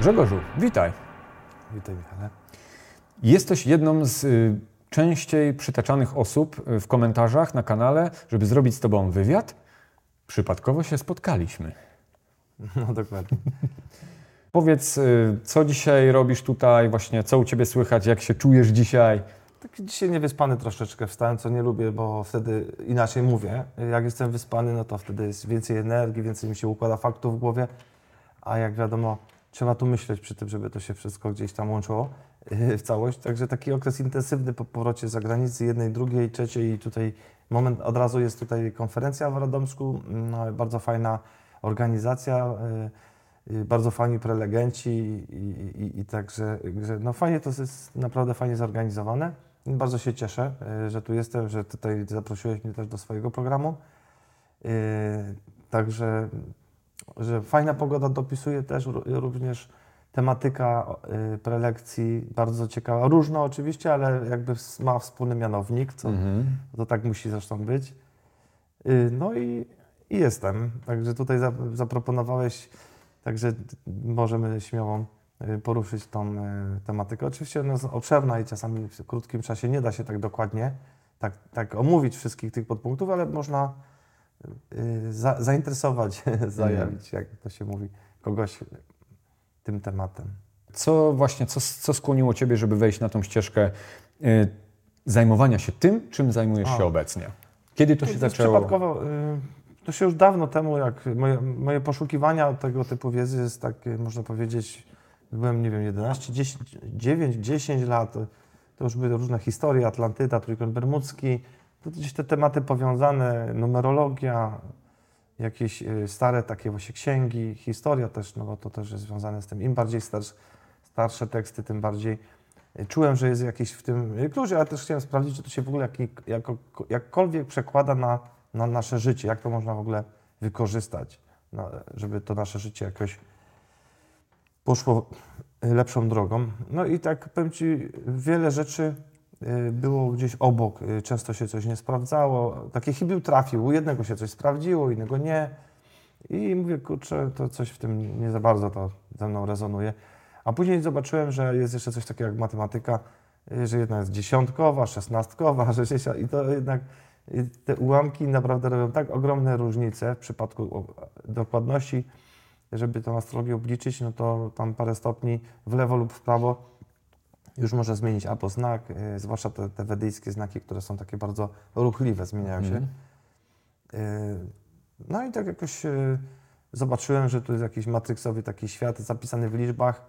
Grzegorzu, witaj. Witaj Michale. Jesteś jedną z y, częściej przytaczanych osób y, w komentarzach na kanale, żeby zrobić z Tobą wywiad. Przypadkowo się spotkaliśmy. No dokładnie. Powiedz, y, co dzisiaj robisz tutaj, właśnie co u Ciebie słychać, jak się czujesz dzisiaj? Tak dzisiaj niewyspany troszeczkę wstałem, co nie lubię, bo wtedy inaczej mówię. Jak jestem wyspany, no to wtedy jest więcej energii, więcej mi się układa faktów w głowie, a jak wiadomo, trzeba tu myśleć przy tym, żeby to się wszystko gdzieś tam łączyło yy, w całość. Także taki okres intensywny po powrocie z zagranicy, jednej, drugiej, trzeciej i tutaj moment, od razu jest tutaj konferencja w Radomsku, no, bardzo fajna organizacja, yy, yy, bardzo fajni prelegenci i, i, i także, że no fajnie to jest naprawdę fajnie zorganizowane. Bardzo się cieszę, że tu jestem, że tutaj zaprosiłeś mnie też do swojego programu. Także, że fajna pogoda dopisuje też ró- również tematyka y, prelekcji, bardzo ciekawa, różna oczywiście, ale jakby ma wspólny mianownik, co Mhm. to tak musi zresztą być. Y, No i, i jestem. Także tutaj za, zaproponowałeś, także możemy śmiało y, poruszyć tą tematykę. Oczywiście ona jest obszerna i czasami w krótkim czasie nie da się tak dokładnie tak, tak omówić wszystkich tych podpunktów, ale można za, zainteresować, zajawić, jak to się mówi, kogoś tym tematem. Co właśnie, co, co skłoniło Ciebie, żeby wejść na tą ścieżkę y, zajmowania się tym, czym zajmujesz A. się obecnie? Kiedy to się jest zaczęło? Przypadkowo, y, to się już dawno temu, jak moje, moje poszukiwania tego typu wiedzy jest takie, można powiedzieć, byłem, nie wiem, 11, 10, 9, 10 lat, to, to już były różne historie, Atlantyda, Trójkąt Bermudzki, to gdzieś te tematy powiązane, numerologia, jakieś y, stare takie właśnie księgi, historia też, no bo to też jest związane z tym. Im bardziej starsze, starsze teksty, tym bardziej y, czułem, że jest jakiś w tym klucz, ale też chciałem sprawdzić, czy to się w ogóle jaki, jako, jakkolwiek przekłada na, na nasze życie, jak to można w ogóle wykorzystać, na, żeby to nasze życie jakoś poszło y, lepszą drogą. No i tak powiem Ci, wiele rzeczy było gdzieś obok, y, często się coś nie sprawdzało, taki chybił trafił, u jednego się coś sprawdziło, innego nie. I mówię, kurczę, to coś w tym nie za bardzo to ze mną rezonuje. A później zobaczyłem, że jest jeszcze coś takiego jak matematyka, y, że jedna jest dziesiątkowa, szesnastkowa, że i to jednak y, te ułamki naprawdę robią tak ogromne różnice w przypadku dokładności, żeby tą astrologię obliczyć, no to tam parę stopni w lewo lub w prawo już może zmienić albo znak, y, zwłaszcza te, te wedyjskie znaki, które są takie bardzo ruchliwe, zmieniają się. Mhm. Y, No i tak jakoś y, zobaczyłem, że tu jest jakiś matryksowy taki świat zapisany w liczbach.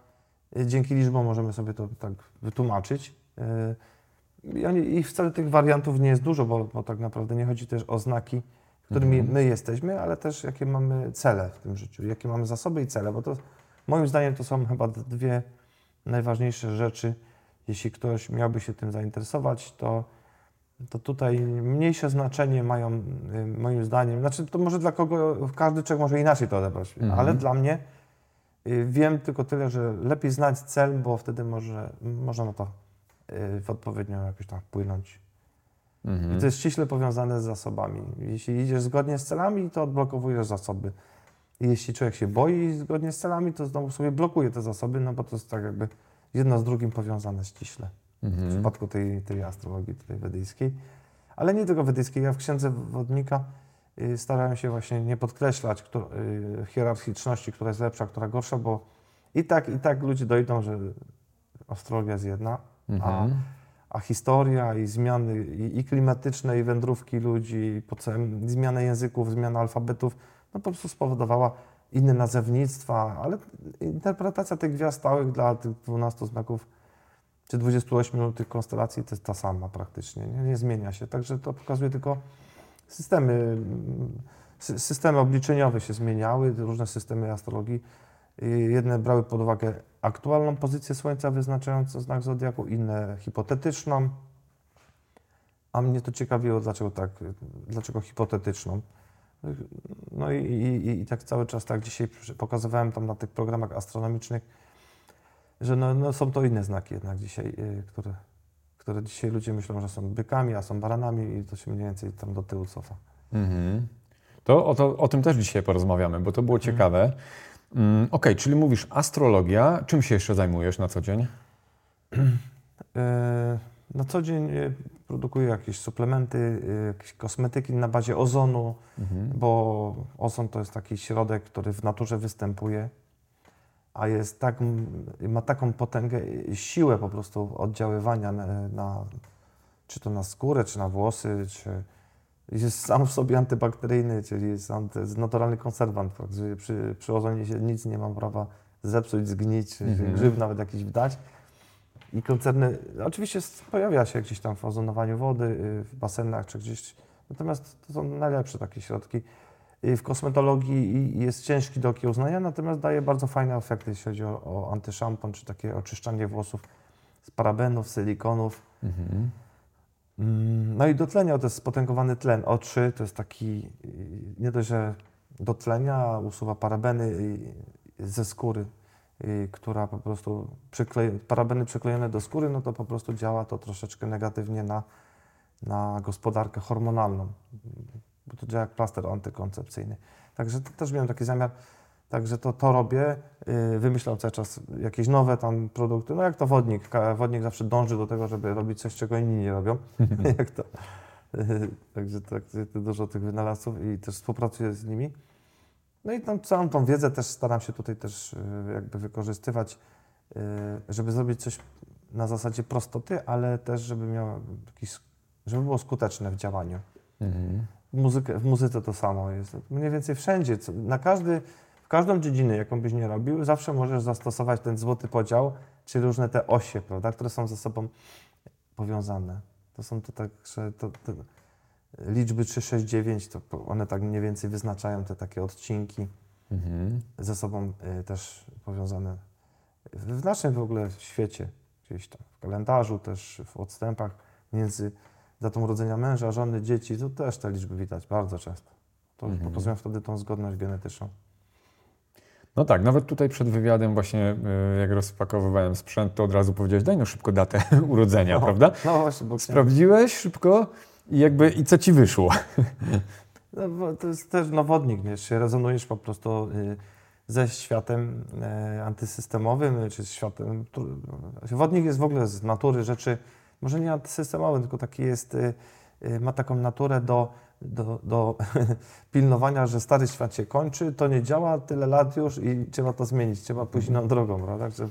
Y, Dzięki liczbom możemy sobie to tak wytłumaczyć. Y, I, oni, I wcale tych wariantów nie jest dużo, bo, bo tak naprawdę nie chodzi też o znaki, którymi Mhm. my jesteśmy, ale też jakie mamy cele w tym życiu, jakie mamy zasoby i cele, bo to moim zdaniem to są chyba dwie najważniejsze rzeczy. Jeśli ktoś miałby się tym zainteresować, to to tutaj mniejsze znaczenie mają y, moim zdaniem. Znaczy, to może dla kogo, każdy człowiek może inaczej to odebrać, Mhm. ale dla mnie y, wiem tylko tyle, że lepiej znać cel, bo wtedy może, można na to y, w odpowiednio jakoś tam wpłynąć. Mhm. I to jest ściśle powiązane z zasobami. Jeśli idziesz zgodnie z celami, to odblokowujesz zasoby. I jeśli człowiek się boi zgodnie z celami, to znowu sobie blokuje te zasoby, no bo to jest tak jakby jedno z drugim powiązane ściśle w Mhm. przypadku tej, tej astrologii tutaj wedyjskiej. Ale nie tylko wedyjskiej. Ja w księdze wodnika y, starałem się właśnie nie podkreślać y, hierarchiczności, która jest lepsza, która gorsza, bo i tak, i tak ludzie dojdą, że astrologia jest jedna, a, Mhm. a historia i zmiany i, i klimatyczne, i wędrówki ludzi, i po zmiana języków, zmiana alfabetów, no po prostu spowodowała inne nazewnictwa, ale interpretacja tych gwiazd stałych dla tych 12 znaków czy 28 tych konstelacji to jest ta sama praktycznie, nie, nie zmienia się. Także to pokazuje tylko systemy, sy- systemy obliczeniowe się zmieniały, różne systemy astrologii. Y, Jedne brały pod uwagę aktualną pozycję Słońca wyznaczającą znak zodiaku, inne hipotetyczną. A mnie to ciekawiło, dlaczego tak, dlaczego hipotetyczną. No i, i, i tak cały czas, tak dzisiaj pokazywałem tam na tych programach astronomicznych, że no, no są to inne znaki jednak dzisiaj, y, które, które dzisiaj ludzie myślą, że są bykami, a są baranami i to się mniej więcej tam do tyłu cofa. Mhm. To o, to o tym też dzisiaj porozmawiamy, bo to było ciekawe. Mm, Okej, czyli mówisz astrologia. Czym się jeszcze zajmujesz na co dzień? E, Na co dzień e, produkuję jakieś suplementy, e, jakieś kosmetyki na bazie ozonu, bo ozon to jest taki środek, który w naturze występuje, a jest tak, ma taką potęgę, i siłę po prostu oddziaływania na, na czy to na skórę, czy na włosy, czy jest sam w sobie antybakteryjny, czyli jest, anty, jest naturalny konserwant. Przy, przy ozonie się nic nie ma prawa zepsuć, zgnić, Mhm. grzyb nawet jakiś wdać. I koncerny, oczywiście pojawia się gdzieś tam w ozonowaniu wody, y, w basenach czy gdzieś, natomiast to są najlepsze takie środki. Y, W kosmetologii jest ciężki do okiełznania, natomiast daje bardzo fajne efekty, jeśli chodzi o, o antyszampon, czy takie oczyszczanie włosów z parabenów, silikonów. Mhm. Mm, No i dotlenia to jest spotęgowany tlen O3, to jest taki y, nie dość, że dotlenia, usuwa parabeny ze skóry, która po prostu przykleje, parabeny przyklejone do skóry, no to po prostu działa to troszeczkę negatywnie na, na gospodarkę hormonalną, bo to działa jak plaster antykoncepcyjny. Także też miałem taki zamiar, także to, to robię, y, wymyślam cały czas jakieś nowe tam produkty, no jak to wodnik, wodnik zawsze dąży do tego, żeby robić coś, czego inni nie robią, jak to. Y, Także tak, y, dużo tych wynalazców i też współpracuję z nimi. No i tam całą tą wiedzę też staram się tutaj też y, jakby wykorzystywać, y, żeby zrobić coś na zasadzie prostoty, ale też żeby miało jakiś, żeby było skuteczne w działaniu. Mhm. W, muzykę, w muzyce to samo jest. Mniej więcej wszędzie, na każdy, w każdą dziedzinę, jaką byś nie robił, zawsze możesz zastosować ten złoty podział, czy różne te osie, prawda, które są ze sobą powiązane. To są to tak, że to, to liczby 3, 6, 9, to one tak mniej więcej wyznaczają te takie odcinki Mhm. ze sobą y, też powiązane w naszym w ogóle świecie, gdzieś tam w kalendarzu, też w odstępach między datą urodzenia męża, żony, dzieci, to też te liczby widać bardzo często. To Mhm. pokazują wtedy tą zgodność genetyczną. No tak, nawet tutaj przed wywiadem właśnie y, jak rozpakowywałem sprzęt, to od razu powiedziałeś, daj no szybko datę urodzenia, No. prawda? No właśnie, bo Sprawdziłeś szybko i jakby i co ci wyszło? no, to jest też nowodnik, wiesz, rezonujesz po prostu y, ze światem e, antysystemowym, y, czy z światem... Wodnik jest w ogóle z natury rzeczy, może nie antysystemowy, tylko taki jest, y, y, ma taką naturę do, do, do pilnowania, że stary świat się kończy, to nie działa tyle lat już i trzeba to zmienić, trzeba pójść inną drogą, prawda? Także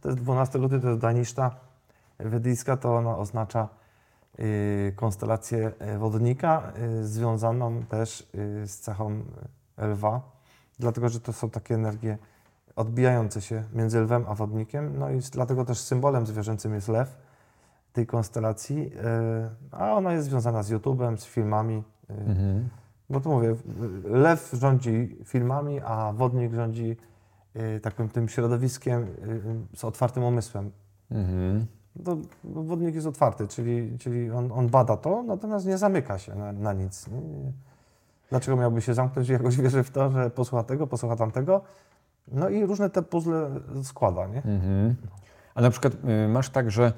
to jest 12 luty, to jest Daniszta wedyjska, to ona oznacza y, konstelację y, wodnika y, związaną też y, z cechą y, lwa, dlatego że to są takie energie odbijające się między lwem a wodnikiem, no i dlatego też symbolem zwierzęcym jest lew tej konstelacji, y, a ona jest związana z YouTube'em, z filmami, y, Mhm. bo tu mówię, y, lew rządzi filmami, a wodnik rządzi y, takim tym środowiskiem y, y, z otwartym umysłem. Mhm. To, wodnik jest otwarty, czyli, czyli on, on bada to, natomiast nie zamyka się na, na nic. Nie, nie. Dlaczego miałby się zamknąć? Jakoś wierzy w to, że posłucha tego, posłucha tamtego. No i różne te puzzle składa, nie? Mhm. A na przykład y, masz tak, że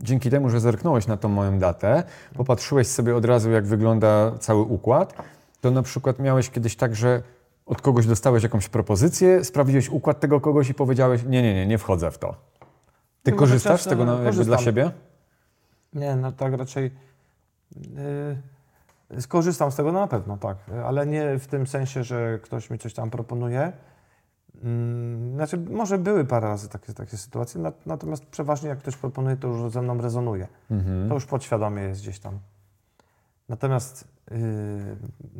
dzięki temu, że zerknąłeś na tą moją datę, popatrzyłeś sobie od razu, jak wygląda cały układ, to na przykład miałeś kiedyś tak, że od kogoś dostałeś jakąś propozycję, sprawdziłeś układ tego kogoś i powiedziałeś, nie, nie, nie, nie wchodzę w to. Ty No, korzystasz z tego no, jakby dla siebie? Nie, no tak raczej yy, skorzystam z tego na pewno, tak, ale nie w tym sensie, że ktoś mi coś tam proponuje. Mm, Znaczy, może były parę razy takie, takie sytuacje, nat- natomiast przeważnie jak ktoś proponuje, to już ze mną rezonuje. Mhm. To już podświadomie jest gdzieś tam. Natomiast yy,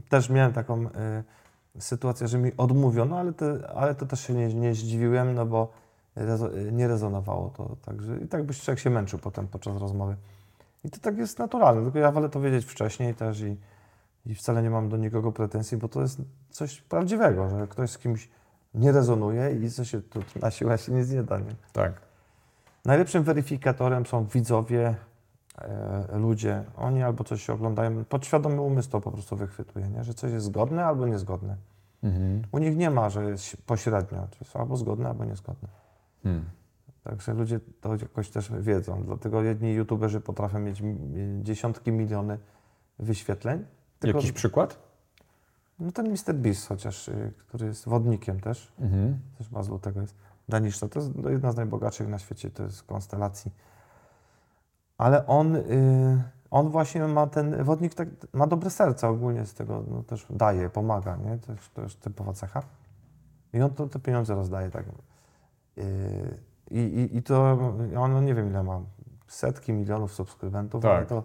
też miałem taką yy, sytuację, że mi odmówiono, ale, te, ale to też się nie, nie zdziwiłem, no bo yy, nie rezonowało to. Także i tak byś człowiek się męczył potem podczas rozmowy. I to tak jest naturalne, tylko ja wolę to wiedzieć wcześniej też i, i wcale nie mam do nikogo pretensji, bo to jest coś prawdziwego, że ktoś z kimś nie rezonuje i co się tu na siłę się nic nie da. Nie? Tak. Najlepszym weryfikatorem są widzowie, e, ludzie. Oni albo coś oglądają, podświadomy umysł to po prostu wychwytuje, nie? że coś jest zgodne albo niezgodne. Mhm. U nich nie ma, że jest pośrednio, czy jest albo zgodne, albo niezgodne. Hmm. Także ludzie to jakoś też wiedzą. Dlatego jedni youtuberzy potrafią mieć dziesiątki miliony wyświetleń. Tylko, Jakiś przykład? No ten Mr. Beast chociaż, y, który jest wodnikiem też, Mhm. też ma złotego jest. Daniszta, to jest jedna z najbogatszych na świecie, to jest konstelacji. Ale on, y, on właśnie ma ten, wodnik tak, ma dobre serce ogólnie z tego, no też daje, pomaga, nie? To jest, to jest typowa cecha. I on to, te pieniądze rozdaje tak. Y, I, i, I to, on nie wiem ile ma, setki milionów subskrybentów, Tak. ale to,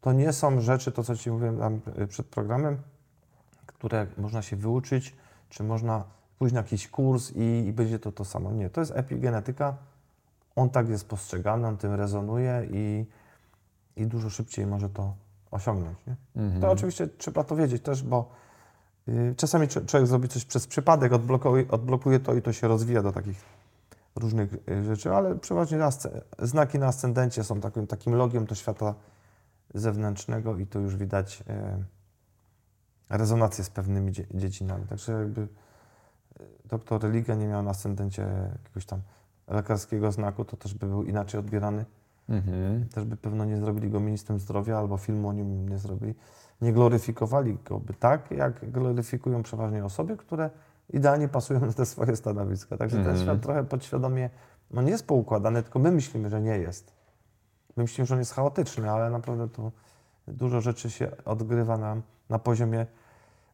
to nie są rzeczy, to co Ci mówiłem y, przed programem, które można się wyuczyć, czy można pójść na jakiś kurs i, i będzie to to samo. Nie, to jest epigenetyka, on tak jest postrzegany, on tym rezonuje i, i dużo szybciej może to osiągnąć. Nie? Mhm. To oczywiście trzeba to wiedzieć też, bo y, czasami człowiek zrobi coś przez przypadek, odblokuje, odblokuje to i to się rozwija do takich różnych y, rzeczy, ale przeważnie znaki na ascendencie są takim, takim logiem do świata zewnętrznego i to już widać y, rezonację z pewnymi dzie- dziecinami. Także jakby y, doktor religia nie miał na ascendencie jakiegoś tam lekarskiego znaku, to też by był inaczej odbierany Mhm. też by pewno nie zrobili go ministrem zdrowia albo filmu o nim nie zrobili. Nie gloryfikowali go by tak, jak gloryfikują przeważnie osoby, które idealnie pasują na te swoje stanowiska. Także Mhm. ten świat trochę podświadomie, no nie jest poukładany, tylko my myślimy, że nie jest. My myślimy, że on jest chaotyczny, ale naprawdę tu dużo rzeczy się odgrywa na, na poziomie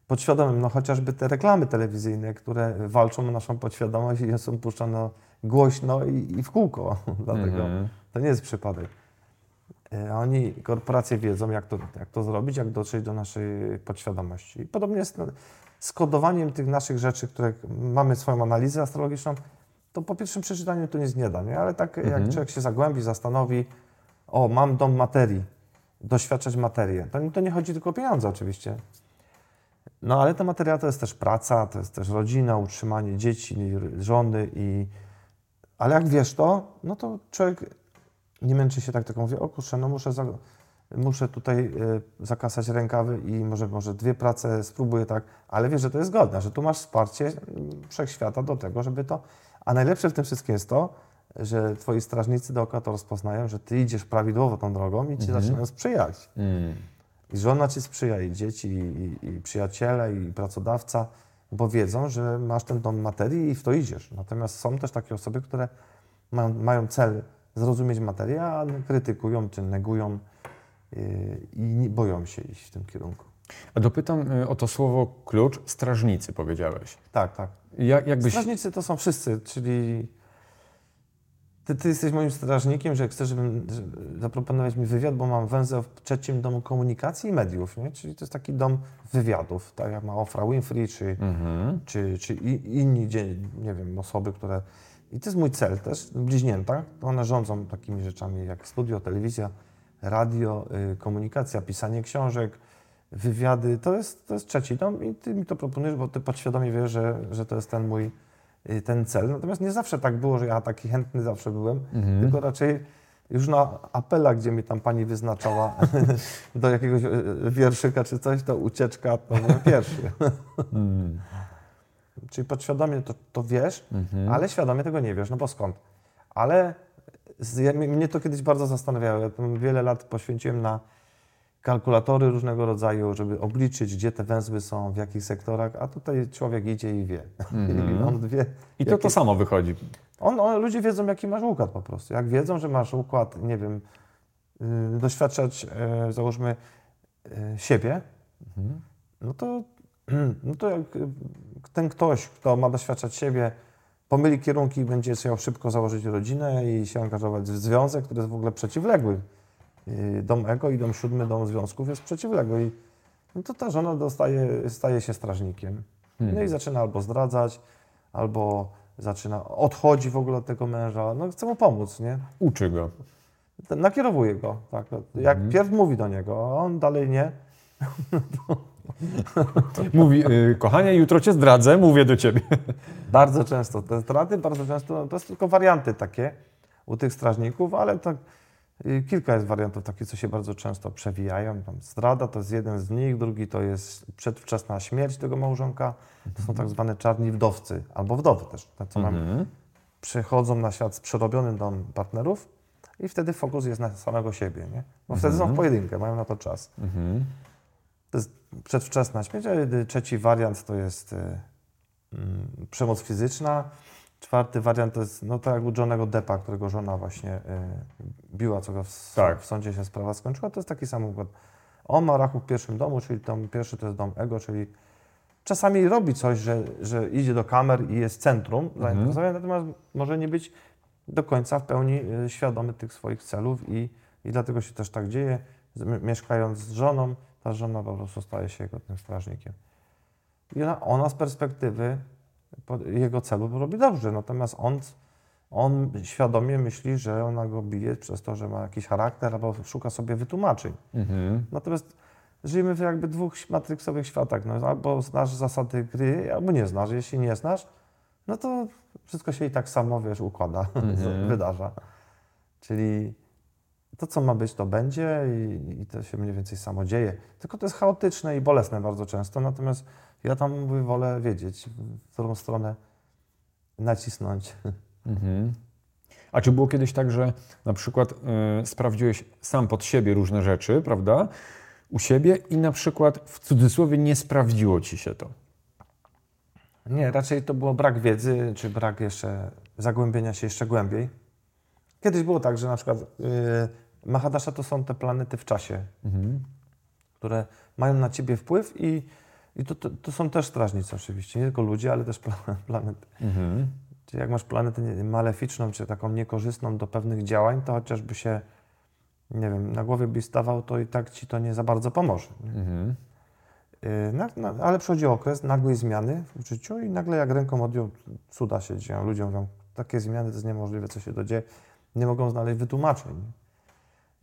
podświadomym. No chociażby te reklamy telewizyjne, które walczą o naszą podświadomość i są puszczane głośno i, i w kółko. Dlatego Mhm. to nie jest przypadek. E, Oni, korporacje wiedzą, jak to, jak to zrobić, jak dotrzeć do naszej podświadomości. I podobnie jest no, z kodowaniem tych naszych rzeczy, które mamy swoją analizę astrologiczną, to po pierwszym przeczytaniu to nic nie da, nie? ale tak jak Mhm. człowiek się zagłębi, zastanowi, o, mam dom materii, doświadczać materię. To, to nie chodzi tylko o pieniądze oczywiście. No ale ta materia to jest też praca, to jest też rodzina, utrzymanie dzieci, żony i... Ale jak wiesz to, no to człowiek nie męczy się tak, tylko mówi, o kurczę, no muszę, za, muszę tutaj e, zakasać rękawy i może, może dwie prace spróbuję tak, ale wiesz, że to jest godne, że tu masz wsparcie mm, wszechświata do tego, żeby to... A najlepsze w tym wszystkim jest to, że twoi strażnicy dookoła to rozpoznają, że ty idziesz prawidłowo tą drogą i ci Mhm. zaczynają sprzyjać. Mm. I żona ci sprzyja, i dzieci, i, i przyjaciele, i pracodawca, bo wiedzą, że masz ten dom materii i w to idziesz. Natomiast są też takie osoby, które mają, mają cel zrozumieć materię, a krytykują czy negują i nie boją się iść w tym kierunku. A dopytam y, o to słowo klucz. Strażnicy powiedziałeś. Tak, tak. Jak, jakbyś... Strażnicy to są wszyscy, czyli ty, ty jesteś moim strażnikiem, że chcesz żebym, że- zaproponować mi wywiad, bo mam węzeł w trzecim domu komunikacji i mediów, nie? czyli to jest taki dom wywiadów, tak jak ma Ofra Winfrey, czy, Mhm. czy, czy inni, nie wiem, osoby, które... I to jest mój cel też, bliźnięta, one rządzą takimi rzeczami jak studio, telewizja, radio, y, komunikacja, pisanie książek, wywiady, to jest, to jest trzeci dom i ty mi to proponujesz, bo ty podświadomie wiesz, że, że to jest ten mój y, ten cel. Natomiast nie zawsze tak było, że ja taki chętny zawsze byłem, Mhm. tylko raczej już na apelach, gdzie mi tam pani wyznaczała do jakiegoś y, wierszyka czy coś, to ucieczka to byłem pierwszy. Mm. Czyli podświadomie to, to wiesz, Mhm. ale świadomie tego nie wiesz, no bo skąd? Ale mnie to kiedyś bardzo zastanawiało. Ja wiele lat poświęciłem na kalkulatory różnego rodzaju, żeby obliczyć, gdzie te węzły są, w jakich sektorach, a tutaj człowiek idzie i wie. Mhm. I on wie. I to jakie- to samo wychodzi. On, on, ludzie wiedzą, jaki masz układ po prostu. Jak wiedzą, że masz układ, nie wiem, yy, doświadczać, yy, załóżmy, yy, siebie, Mhm. no to, no to jak ten ktoś, kto ma doświadczać siebie, pomyli kierunki i będzie chciał szybko założyć rodzinę i się angażować w związek, który jest w ogóle przeciwległy. Yy, Dom ego i dom siódmy, dom związków jest przeciwległy. I no to ta żona dostaje, staje się strażnikiem. No Mhm. i zaczyna albo zdradzać, albo zaczyna, odchodzi w ogóle od tego męża. No chce mu pomóc, nie? Uczy go. Nakierowuje go, tak. Jak Mhm. pierw mówi do niego, a on dalej nie, Mówi, y, kochanie, jutro cię zdradzę, mówię do ciebie. Bardzo często. Te zdrady bardzo często, to jest tylko warianty takie u tych strażników, ale tak y, kilka jest wariantów takich, co się bardzo często przewijają. Tam zdrada to jest jeden z nich, drugi to jest przedwczesna śmierć tego małżonka. To są tak zwane czarni wdowcy, albo wdowy też, te, co nam Mhm. przychodzą na świat z przerobionym dom partnerów i wtedy fokus jest na samego siebie, nie? Bo wtedy są w Mhm. pojedynkę, mają na to czas. Mhm. To jest przedwczesna śmierć, a trzeci wariant to jest y, mm, przemoc fizyczna. Czwarty wariant to jest, no tak jak u Johnego Deppa, którego żona właśnie y, biła, co go w, Tak. w sądzie się sprawa skończyła, to jest taki sam układ. On ma rachub w pierwszym domu, czyli dom pierwszy to jest dom ego, czyli czasami robi coś, że, że idzie do kamer i jest centrum zainteresowania, natomiast może nie być do końca w pełni y, świadomy tych swoich celów i, i dlatego się też tak dzieje. Mieszkając z żoną, ta żona po prostu staje się jego tym strażnikiem. I ona, ona z perspektywy jego celu robi dobrze, natomiast on, on świadomie myśli, że ona go bije przez to, że ma jakiś charakter albo szuka sobie wytłumaczeń. Mhm. Natomiast żyjemy w jakby dwóch matryksowych światach. No, albo znasz zasady gry, albo nie znasz. Jeśli nie znasz, no to wszystko się i tak samo, wiesz, układa, Mhm. wydarza. Czyli to, co ma być, to będzie i, i to się mniej więcej samo dzieje. Tylko to jest chaotyczne i bolesne bardzo często, natomiast ja tam mówię, wolę wiedzieć, w którą stronę nacisnąć. Mhm. A czy było kiedyś tak, że na przykład y, sprawdziłeś sam pod siebie różne rzeczy, prawda? U siebie i na przykład w cudzysłowie nie sprawdziło ci się to. Nie, raczej to było brak wiedzy, czy brak jeszcze zagłębienia się jeszcze głębiej. Kiedyś było tak, że na przykład yy, Mahadasha to są te planety w czasie, Mhm. które mają na ciebie wpływ i, i to, to, to są też strażnicy oczywiście, nie tylko ludzie, ale też pla- planety. Mhm. Czyli jak masz planetę maleficzną, czy taką niekorzystną do pewnych działań, to chociażby się, nie wiem, na głowie byś stawał, to i tak ci to nie za bardzo pomoże. Mhm. Yy, na, na, ale przychodzi okres nagłej zmiany w życiu i nagle jak ręką odjął, cuda się dzieją. Ludzie mówią, takie zmiany to jest niemożliwe, co się to dzieje. Nie mogą znaleźć wytłumaczeń.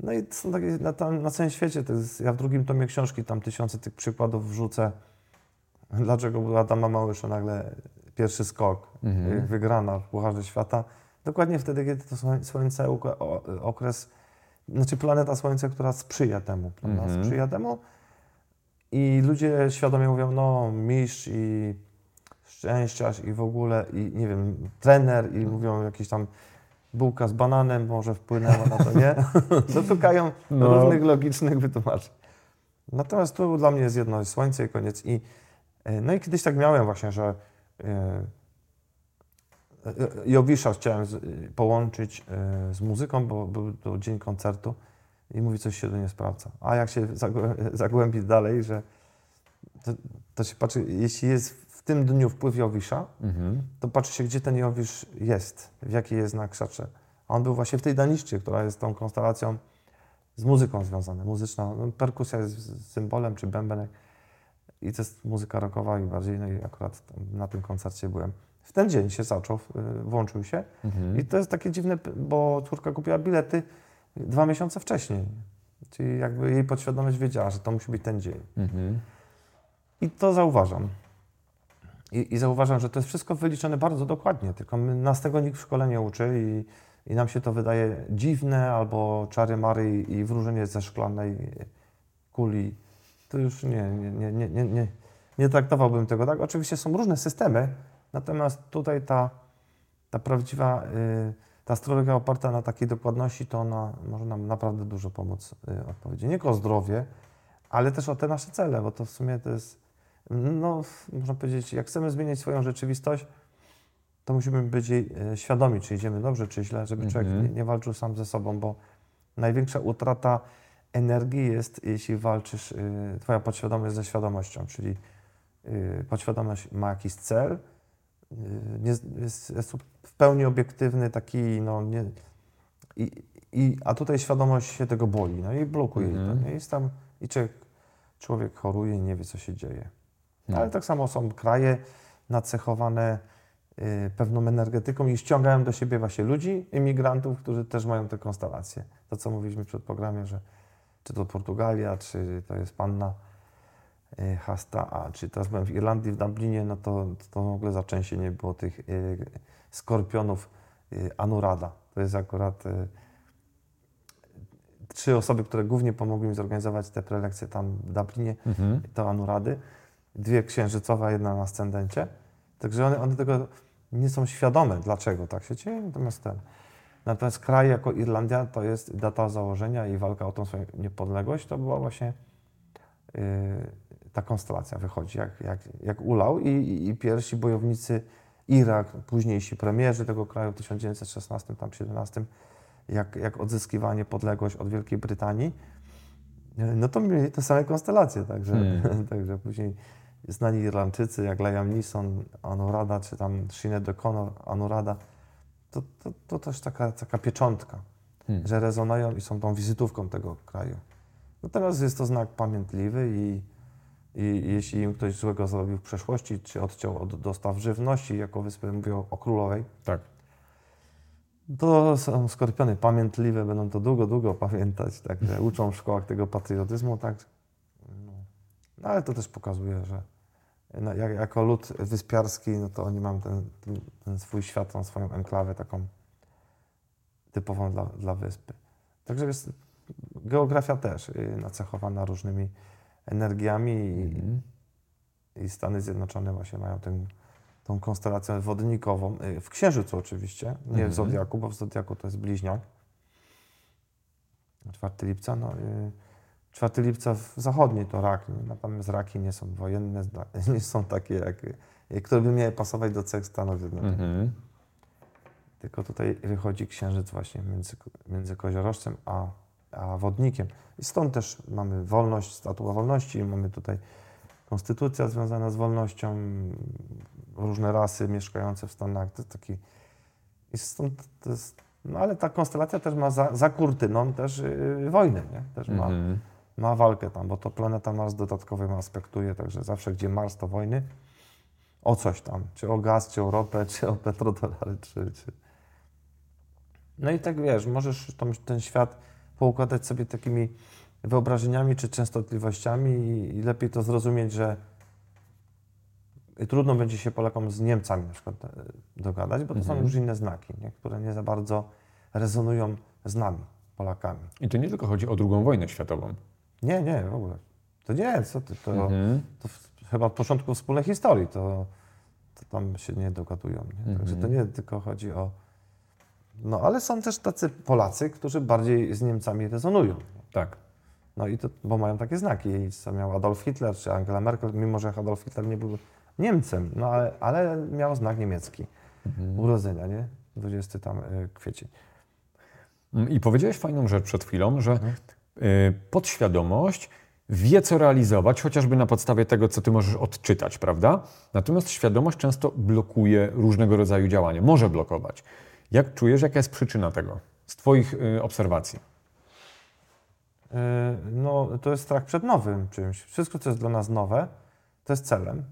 No i są takie, na, tam, na całym świecie, to jest, ja w drugim tomie książki tam tysiące tych przykładów wrzucę. Dlaczego u Adama Małysza nagle pierwszy skok, Mhm. wygrana w Pucharze Świata. Dokładnie wtedy, kiedy to słoń- Słońce, okres, znaczy planeta Słońce, która sprzyja temu, prawda? Mhm. Sprzyja temu. I ludzie świadomie mówią, no mistrz i szczęściarz i w ogóle, i nie wiem, trener i mówią jakieś tam bułka z bananem może wpłynęła na to, nie? Doszukają No. różnych logicznych wytłumaczeń. Natomiast tu dla mnie jest jedno, słońce i koniec. I, e, no i kiedyś tak miałem właśnie, że e, e, Jowisza chciałem połączyć z muzyką, bo był to dzień koncertu i mówi, coś się tu nie sprawdza. A jak się zagłę- zagłębi dalej, że to, to się patrzy, jeśli jest w tym dniu wpływ Jowisza, Mhm. to patrzy się, gdzie ten Jowisz jest, w jakiej jest na krzacze. A on był właśnie w tej Daniszczy, która jest tą konstelacją z muzyką związana. Muzyczna, no, perkusja jest symbolem, czy bębenek. I to jest muzyka rockowa i bardziej, no i akurat na tym koncercie byłem. W ten dzień się zaczął, włączył się. Mhm. I to jest takie dziwne, bo córka kupiła bilety dwa miesiące wcześniej. Czyli jakby jej podświadomość wiedziała, że to musi być ten dzień. Mhm. I to zauważam. I, I zauważam, że to jest wszystko wyliczone bardzo dokładnie, tylko my, nas tego nikt w szkole nie uczy i, i nam się to wydaje dziwne albo czary mary i, wróżenie ze szklanej kuli. To już nie, nie, nie, nie, nie, nie, nie traktowałbym tego tak. Oczywiście są różne systemy, natomiast tutaj ta, ta prawdziwa, y, ta astrologia oparta na takiej dokładności, to ona może nam naprawdę dużo pomóc y, odpowiedzi. Nie tylko o zdrowie, ale też o te nasze cele, bo to w sumie to jest, no, można powiedzieć, jak chcemy zmieniać swoją rzeczywistość, to musimy być jej e, świadomi, czy idziemy dobrze, czy źle, żeby człowiek Mhm. nie, nie walczył sam ze sobą, bo największa utrata energii jest, jeśli walczysz, y, twoja podświadomość ze świadomością, czyli y, podświadomość ma jakiś cel, y, nie, jest, jest w pełni obiektywny, taki, no, nie, i, i, a tutaj świadomość się tego boi, no i blokuje jej Mhm. to, nie? Jest tam, i człowiek, człowiek choruje i nie wie, co się dzieje. No. Ale tak samo są kraje nacechowane y, pewną energetyką i ściągają do siebie właśnie ludzi, imigrantów, którzy też mają te konstelacje. To, co mówiliśmy przed programem, że czy to Portugalia, czy to jest panna y, Hasta, a czy teraz byłem w Irlandii, w Dublinie, no to, to w ogóle za częściej nie było tych y, skorpionów y, Anurada. To jest akurat y, trzy osoby, które głównie pomogły mi zorganizować te prelekcje tam w Dublinie Mhm. to Anurady, dwie księżycowe, jedna na ascendencie. Także one, one tego nie są świadome, dlaczego tak się dzieje, natomiast ten. Natomiast kraj jako Irlandia to jest data założenia i walka o tą swoją niepodległość, to była właśnie yy, ta konstelacja wychodzi, jak, jak, jak ulał i, i, i pierwsi bojownicy Irak, późniejsi premierzy tego kraju w 1916, tam 17, jak, jak odzyskiwanie podległość od Wielkiej Brytanii, no to mieli te same konstelacje, także, Hmm. także później znani Irlandczycy jak Liam Neeson, Anurada, czy tam Sinead O'Connor, Anurada, to, to, to też taka, taka pieczątka, Hmm. że rezonują i są tą wizytówką tego kraju. Natomiast jest to znak pamiętliwy i, i jeśli im ktoś złego zrobił w przeszłości, czy odciął od dostaw żywności, jako wyspy mówię o, o królowej, Tak. to są skorpiony pamiętliwe, będą to długo, długo pamiętać, także uczą w szkołach tego patriotyzmu, tak. No, no ale to też pokazuje, że no, jak, jako lud wyspiarski, no to oni mają ten, ten, ten swój świat, tą swoją enklawę taką typową dla, dla wyspy. Także jest geografia też y, nacechowana różnymi energiami i, Mhm. i Stany Zjednoczone właśnie mają tę, tą konstelację wodnikową, y, w Księżycu oczywiście, nie Mhm. w Zodiaku, bo w Zodiaku to jest bliźniak. 4 lipca, no, y, 4 lipca w zachodniej to rak, nie? natomiast raki nie są wojenne, nie są takie, jak, jak, które by miały pasować do cech Stanów Zjednoczonych. Mhm. Tylko tutaj wychodzi księżyc właśnie między, między koziorożcem a, a wodnikiem. I stąd też mamy wolność, statua wolności, mamy tutaj konstytucja związana z wolnością, różne rasy mieszkające w Stanach. To jest taki. I stąd to jest, no ale ta konstelacja też ma za, za kurtyną też yy, wojnę, nie? Też ma, Mhm. Ma walkę tam, bo to planeta Mars dodatkowo ją aspektuje, także zawsze gdzie Mars to wojny o coś tam, czy o gaz, czy o ropę, czy o petrodolary, czy, czy... No i tak wiesz, możesz tą, ten świat poukładać sobie takimi wyobrażeniami czy częstotliwościami i, i lepiej to zrozumieć, że trudno będzie się Polakom z Niemcami na przykład e, dogadać, bo to są Mhm. już inne znaki, nie? które nie za bardzo rezonują z nami, Polakami. I to nie tylko chodzi o drugą wojnę światową. Nie, nie, w ogóle. To nie, co ty, to, Mhm. to w, chyba od początku wspólnej historii, to, to tam się nie dogadują. Nie? Także to nie tylko chodzi o... No ale są też tacy Polacy, którzy bardziej z Niemcami rezonują. Tak. No i to, bo mają takie znaki, co miał Adolf Hitler czy Angela Merkel, mimo że Adolf Hitler nie był Niemcem, no ale, ale miał znak niemiecki. Urodzenia, nie? 20 tam y, kwiecień. Mm, I powiedziałeś fajną rzecz przed chwilą, że Mhm. Y, podświadomość wie, co realizować, chociażby na podstawie tego, co ty możesz odczytać, prawda? Natomiast świadomość często blokuje różnego rodzaju działania, może blokować. Jak czujesz, jaka jest przyczyna tego z Twoich y, obserwacji? Y, No, to jest strach przed nowym czymś. Wszystko, co jest dla nas nowe, to jest celem.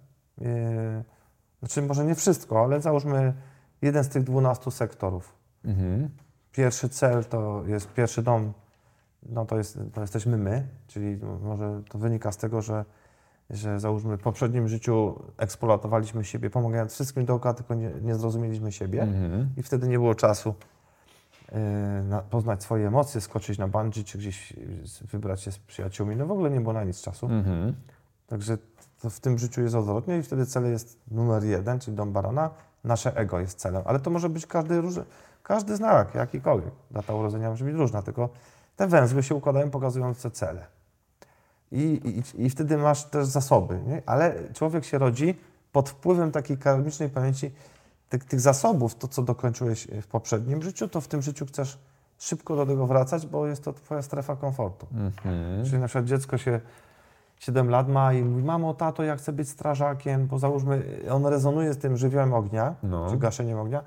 Znaczy, może nie wszystko, ale załóżmy jeden z tych 12 sektorów. Mhm. Pierwszy cel to jest pierwszy dom, no to, jest, to jesteśmy my, czyli może to wynika z tego, że, że załóżmy w poprzednim życiu eksploatowaliśmy siebie, pomagając wszystkim dookoła, tylko nie, nie zrozumieliśmy siebie Mhm. i wtedy nie było czasu yy, na, poznać swoje emocje, skoczyć na bungee, czy gdzieś wybrać się z przyjaciółmi. No w ogóle nie było na nic czasu. Mhm. Także to w tym życiu jest odwrotnie i wtedy cel jest numer jeden, czyli dom barana. Nasze ego jest celem, ale to może być każdy, każdy znak, jakikolwiek. Data urodzenia może być różna, tylko te węzły się układają pokazujące cele. I, i, I wtedy masz też zasoby, nie? ale człowiek się rodzi pod wpływem takiej karmicznej pamięci tych, tych zasobów, to co dokończyłeś w poprzednim życiu, to w tym życiu chcesz szybko do tego wracać, bo jest to twoja strefa komfortu. Mhm. Czyli na przykład dziecko się 7 lat ma i mówi, mamo, tato, ja chcę być strażakiem, bo załóżmy, on rezonuje z tym żywiołem ognia, No. czy gaszeniem ognia,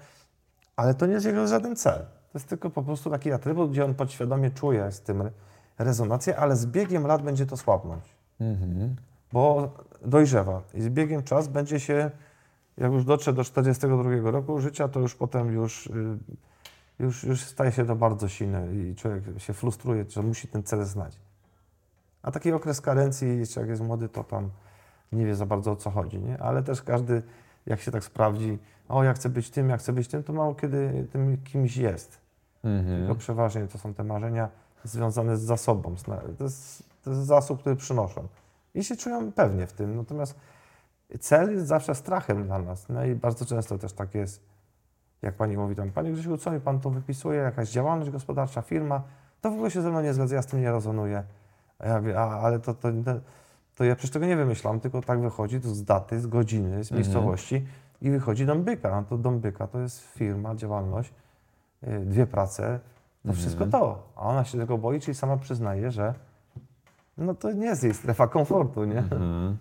ale to nie jest jego żaden cel. To jest tylko po prostu taki atrybut, gdzie on podświadomie czuje z tym re- rezonację, ale z biegiem lat będzie to słabnąć, Mhm. bo dojrzewa i z biegiem czas będzie się, jak już dotrze do 42 roku życia, to już potem już, y, już, już staje się to bardzo silne i człowiek się frustruje, że musi ten cel znać. A taki okres karencji, jeszcze jak jest młody, to tam nie wie za bardzo o co chodzi, nie? Ale też każdy, jak się tak sprawdzi, o ja chcę być tym, ja chcę być tym, to mało kiedy tym kimś jest. Mhm. Tylko przeważnie to są te marzenia związane z zasobą. z na- To jest, to jest zasób, który przynoszą. I się czują pewnie w tym. Natomiast cel jest zawsze strachem dla nas. No i bardzo często też tak jest, jak pani mówi tam, panie Grzesiu, co mi pan tu wypisuje, jakaś działalność gospodarcza, firma, to w ogóle się ze mną nie zgadza, ja z tym nie rezonuję. A ja mówię, a, ale to, to, to to ja przecież tego nie wymyślam, tylko tak wychodzi to z daty, z godziny, z miejscowości i wychodzi Dom Byka. No to Dom Byka to jest firma, działalność, dwie prace, to wszystko to. A ona się tego boi, czyli sama przyznaje, że no to nie jest jej strefa komfortu, nie? Mhm.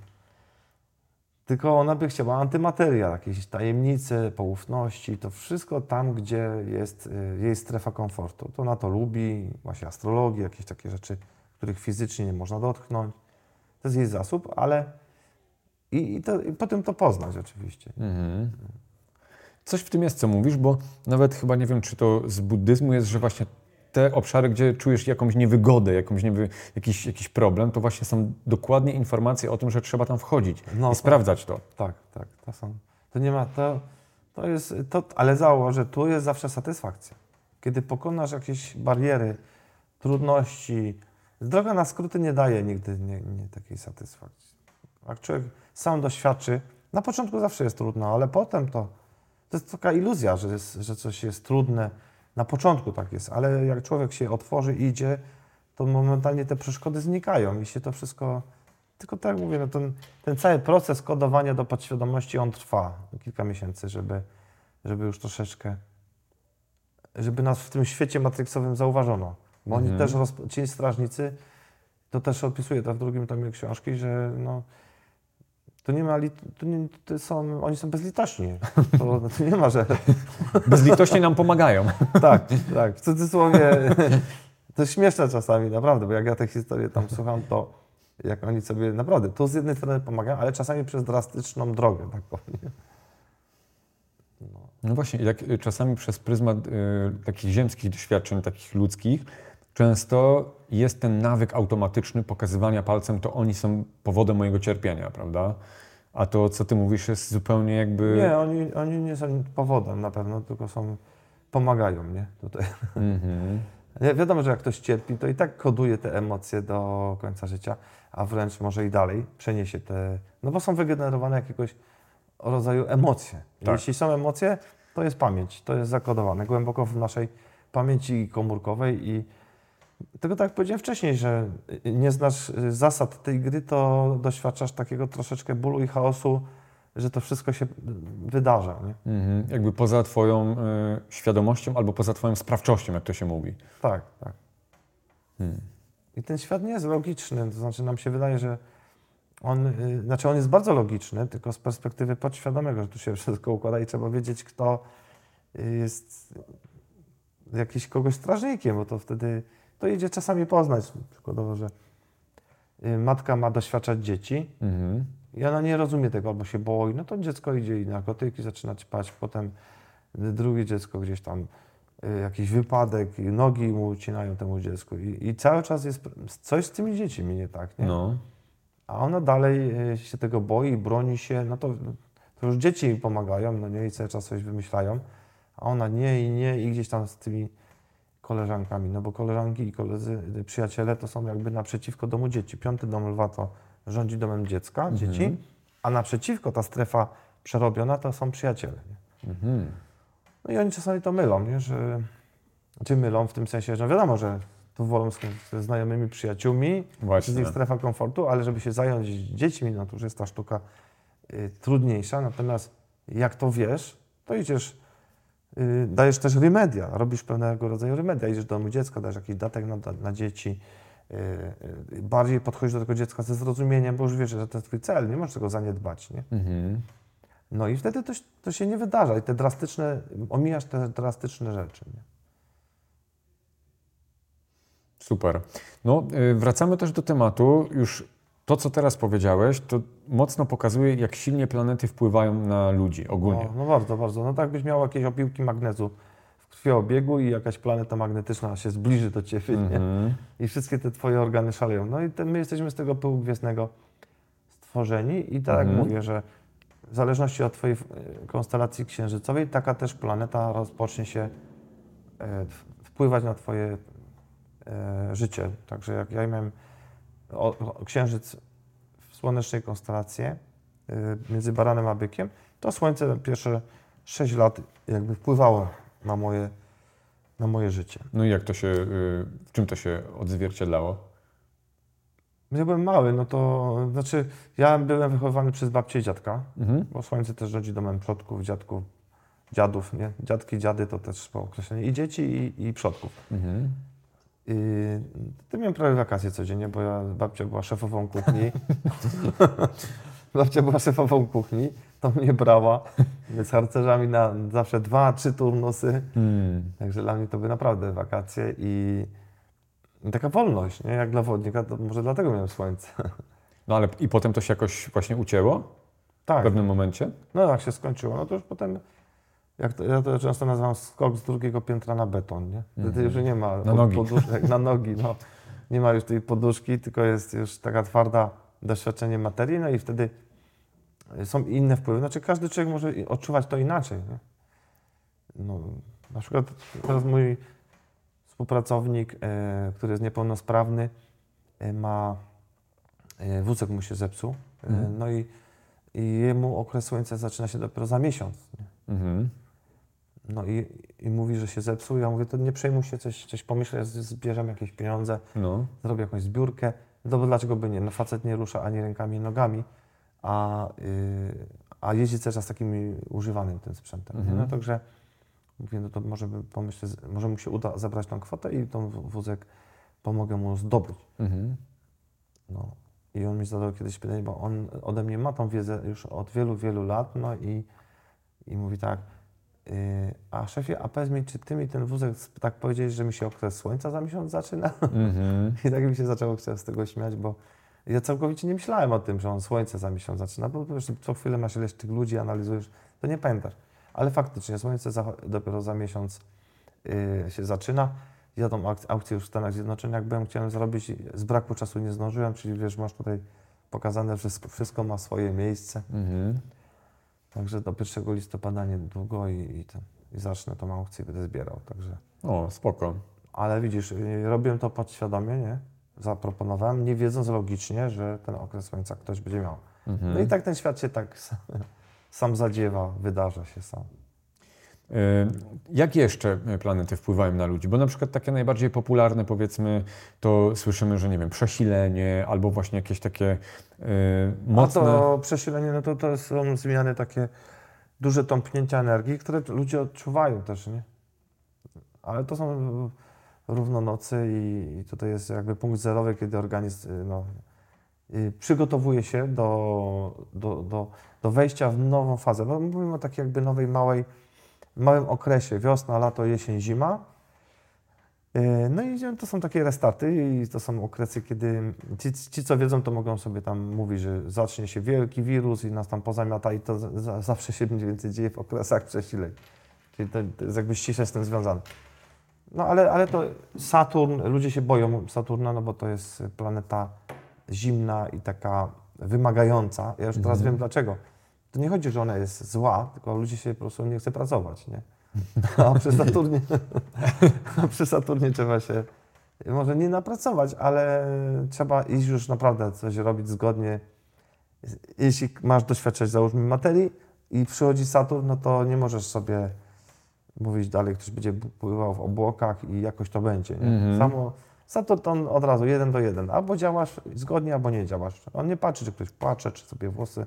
Tylko ona by chciała antymateria, jakieś tajemnice, poufności, to wszystko tam, gdzie jest y, jej strefa komfortu. To ona to lubi, właśnie astrologię, jakieś takie rzeczy, których fizycznie nie można dotknąć. To jest jej zasób, ale i, i, to, i potem to poznać oczywiście. Mhm. Coś w tym jest, co mówisz, bo nawet chyba nie wiem, czy to z buddyzmu jest, że właśnie te obszary, gdzie czujesz jakąś niewygodę, jakąś niewy, jakiś, jakiś problem, to właśnie są dokładnie informacje o tym, że trzeba tam wchodzić No, i tak. sprawdzać to. Tak, tak, to są. To nie ma, to, to jest, to, ale zauważ, że tu jest zawsze satysfakcja. Kiedy pokonasz jakieś bariery, trudności, droga na skróty nie daje nigdy nie, nie takiej satysfakcji. Jak człowiek sam doświadczy, na początku zawsze jest trudno, ale potem to, to jest taka iluzja, że, jest, że coś jest trudne. Na początku tak jest, ale jak człowiek się otworzy, idzie, to momentalnie te przeszkody znikają i się to wszystko. Tylko tak mówię, no ten, ten cały proces kodowania do podświadomości, on trwa kilka miesięcy, żeby, żeby już troszeczkę, żeby nas w tym świecie matryksowym zauważono. Bo oni Mhm. też, rozp- ci strażnicy, to też opisuje to w drugim tomie książki, że no, to nie ma, lit- to nie, to są, oni są bezlitośni. To, to nie ma, że Bezlitośnie nam pomagają. tak, tak. W cudzysłowie to jest śmieszne czasami, naprawdę, bo jak ja te historie tam słucham, to jak oni sobie naprawdę, tu z jednej strony pomagają, ale czasami przez drastyczną drogę, tak powiem. No właśnie, jak czasami przez pryzmat y, takich ziemskich doświadczeń, takich ludzkich, często jest ten nawyk automatyczny pokazywania palcem, to oni są powodem mojego cierpienia, prawda? A to, co ty mówisz, jest zupełnie jakby... Nie, oni, oni nie są powodem na pewno, tylko są, pomagają, nie? Tutaj. Mhm. Nie, Wiadomo, że jak ktoś cierpi, to i tak koduje te emocje do końca życia, a wręcz może i dalej przeniesie te, no bo są wygenerowane jakiegoś rodzaju emocje. Tak. Jeśli są emocje, to jest pamięć, to jest zakodowane głęboko w naszej pamięci komórkowej i tego tak jak powiedziałem wcześniej, że nie znasz zasad tej gry, to doświadczasz takiego troszeczkę bólu i chaosu, że to wszystko się wydarza. Nie? Mhm. Jakby poza twoją y, świadomością albo poza twoją sprawczością, jak to się mówi. Tak, tak. Hmm. I ten świat nie jest logiczny, to znaczy nam się wydaje, że on, y, znaczy on jest bardzo logiczny, tylko z perspektywy podświadomego, że tu się wszystko układa i trzeba wiedzieć, kto jest jakiś kogoś strażnikiem, bo to wtedy to idzie czasami poznać, przykładowo, że y, matka ma doświadczać dzieci Mhm. i ona nie rozumie tego albo się boi, no to dziecko idzie i narkotyki zaczyna ćpać, potem drugie dziecko gdzieś tam y, jakiś wypadek, i nogi mu ucinają temu dziecku i, i cały czas jest coś z tymi dziećmi nie tak, nie? No. A ona dalej y, się tego boi, broni się, no to, to już dzieci jej pomagają, no nie, i cały czas coś wymyślają, a ona nie i nie i gdzieś tam z tymi koleżankami, no bo koleżanki i koledzy, y, przyjaciele to są jakby naprzeciwko domu dzieci. Piąty dom lwa to rządzi domem dziecka, Mhm. dzieci, a naprzeciwko ta strefa przerobiona to są przyjaciele. Mhm. No i oni czasami to mylą, nie? że czy mylą w tym sensie, że wiadomo, że tu wolą z, ze znajomymi przyjaciółmi, Właśnie. jest ich strefa komfortu, ale żeby się zająć dziećmi, no to już jest ta sztuka y, trudniejsza. Natomiast jak to wiesz, to idziesz, dajesz też remedia, robisz pewnego rodzaju remedia, idziesz do domu dziecka, dajesz jakiś datek na, na dzieci, y, y, bardziej podchodzisz do tego dziecka ze zrozumieniem, bo już wiesz, że to jest twój cel, nie możesz tego zaniedbać, nie? Mhm. No i wtedy to, to się nie wydarza i te drastyczne, omijasz te drastyczne rzeczy, nie? Super. No, y, wracamy też do tematu. Już to, co teraz powiedziałeś, to mocno pokazuje, jak silnie planety wpływają na ludzi ogólnie. No, no bardzo, bardzo. No tak byś miał jakieś opiłki magnezu w krwiobiegu i jakaś planeta magnetyczna się zbliży do ciebie, nie? Mhm. I wszystkie te twoje organy szaleją. No i te, my jesteśmy z tego pyłu gwiezdnego stworzeni i tak jak Mhm. mówię, że w zależności od twojej e, konstelacji księżycowej, taka też planeta rozpocznie się e, wpływać na twoje e, życie. Także jak ja miałem o, o, księżyc w słonecznej konstelacji e, między baranem a bykiem, to słońce pierwsze 6 lat jakby wpływało na moje, na moje życie. No i jak to się, y, w czym to się odzwierciedlało? Ja byłem mały, no to znaczy ja byłem wychowywany przez babcię i dziadka, Mhm. bo słońce też rodzi domem przodków, dziadków, dziadów, nie? Dziadki, dziady to też po określenie i dzieci i, i przodków. Mhm. I to miałem prawie wakacje codziennie, bo ja, babcia była szefową kuchni. babcia była szefową kuchni, to mnie brała z harcerzami na zawsze dwa, trzy turnusy. Mm. Także dla mnie to były naprawdę wakacje i taka wolność, nie? Jak dla wodnika, to może dlatego miałem słońce. No ale i potem to się jakoś właśnie ucięło w Tak, pewnym momencie? no jak się skończyło, no to już potem, jak to, ja to często nazywam skok z drugiego piętra na beton, nie? Wtedy już nie ma Na nogi. poduszek, na nogi, no. Nie ma już tej poduszki, tylko jest już taka twarda doświadczenie materii, no i wtedy są inne wpływy. Znaczy każdy człowiek może odczuwać to inaczej, nie? No, na przykład teraz mój współpracownik, e, który jest niepełnosprawny, e, ma e, wózek mu się zepsuł, Mhm. no i, i jemu okres słońca zaczyna się dopiero za miesiąc. Nie? Mhm. No i, i mówi, że się zepsuł. Ja mówię, to nie przejmuj się, coś, coś pomyślę, zbierzemy jakieś pieniądze, No. zrobię jakąś zbiórkę. No bo dlaczego by nie? No facet nie rusza ani rękami, ani nogami, a, yy, a jeździ cały czas takim używanym tym sprzętem. nie? Mhm. No także mówię, no to może by pomyślę, może mu się uda zabrać tą kwotę i tą wózek pomogę mu zdobyć. Mhm. No. I on mi zadał kiedyś pytanie, bo on ode mnie ma tą wiedzę już od wielu, wielu lat, no i, i mówi tak, a szefie, a powiedz mi, czy ty mi ten wózek tak powiedziałeś, że mi się okres słońca za miesiąc zaczyna? Mhm. I tak mi się zaczęło chcieć z tego śmiać, bo ja całkowicie nie myślałem o tym, że on słońce za miesiąc zaczyna, bo wiesz, co chwilę masz ileś tych ludzi, analizujesz, to nie pamiętasz. Ale faktycznie słońce za, dopiero za miesiąc yy, się zaczyna. Ja tą auk- aukcję już w Stanach Zjednoczonych, jak byłem, chciałem zrobić, z braku czasu nie zdążyłem, czyli wiesz, masz tutaj pokazane, że wszystko, wszystko ma swoje miejsce. Mhm. Także do 1 listopada niedługo i, i, ten, i zacznę tą aukcję i będę zbierał. Także. O, spoko. Ale widzisz, yy, robiłem to podświadomie, nie? Zaproponowałem, nie wiedząc logicznie, że ten okres słońca ktoś będzie miał. Mhm. No i tak ten świat się tak sam, sam zadziewa, wydarza się sam. Y, Jak jeszcze planety wpływają na ludzi? Bo na przykład takie najbardziej popularne, powiedzmy, to słyszymy, że nie wiem, przesilenie albo właśnie jakieś takie y, mocne. A to przesilenie, no to, to są zmiany takie, duże tąpnięcia energii, które ludzie odczuwają też, nie? Ale to są równonocy i, i tutaj jest jakby punkt zerowy, kiedy organizm no, przygotowuje się do, do, do, do wejścia w nową fazę. Bo mówimy o takiej jakby nowej, małej, małym okresie, wiosna, lato, jesień, zima. Y, No i to są takie restarty i to są okresy, kiedy ci, ci co wiedzą, to mogą sobie tam mówić, że zacznie się wielki wirus i nas tam pozamiata i to za, zawsze się mniej więcej dzieje w okresach przesileń. Czyli to, to jest jakby ściśle z tym związane. No ale, ale to Saturn, ludzie się boją Saturna, no bo to jest planeta zimna i taka wymagająca. Ja już teraz Mhm. wiem dlaczego. To nie chodzi, że ona jest zła, tylko ludzie się po prostu nie chce pracować, nie? A przy Saturnie, a przy Saturnie trzeba się może nie napracować, ale trzeba iść już naprawdę coś robić zgodnie. Jeśli masz doświadczać, załóżmy, materii i przychodzi Saturn, no to nie możesz sobie mówić dalej, ktoś będzie pływał w obłokach i jakoś to będzie. Nie? Mhm. Samo Saturn to on od razu jeden do jeden. Albo działasz zgodnie, albo nie działasz. On nie patrzy, czy ktoś płacze, czy sobie włosy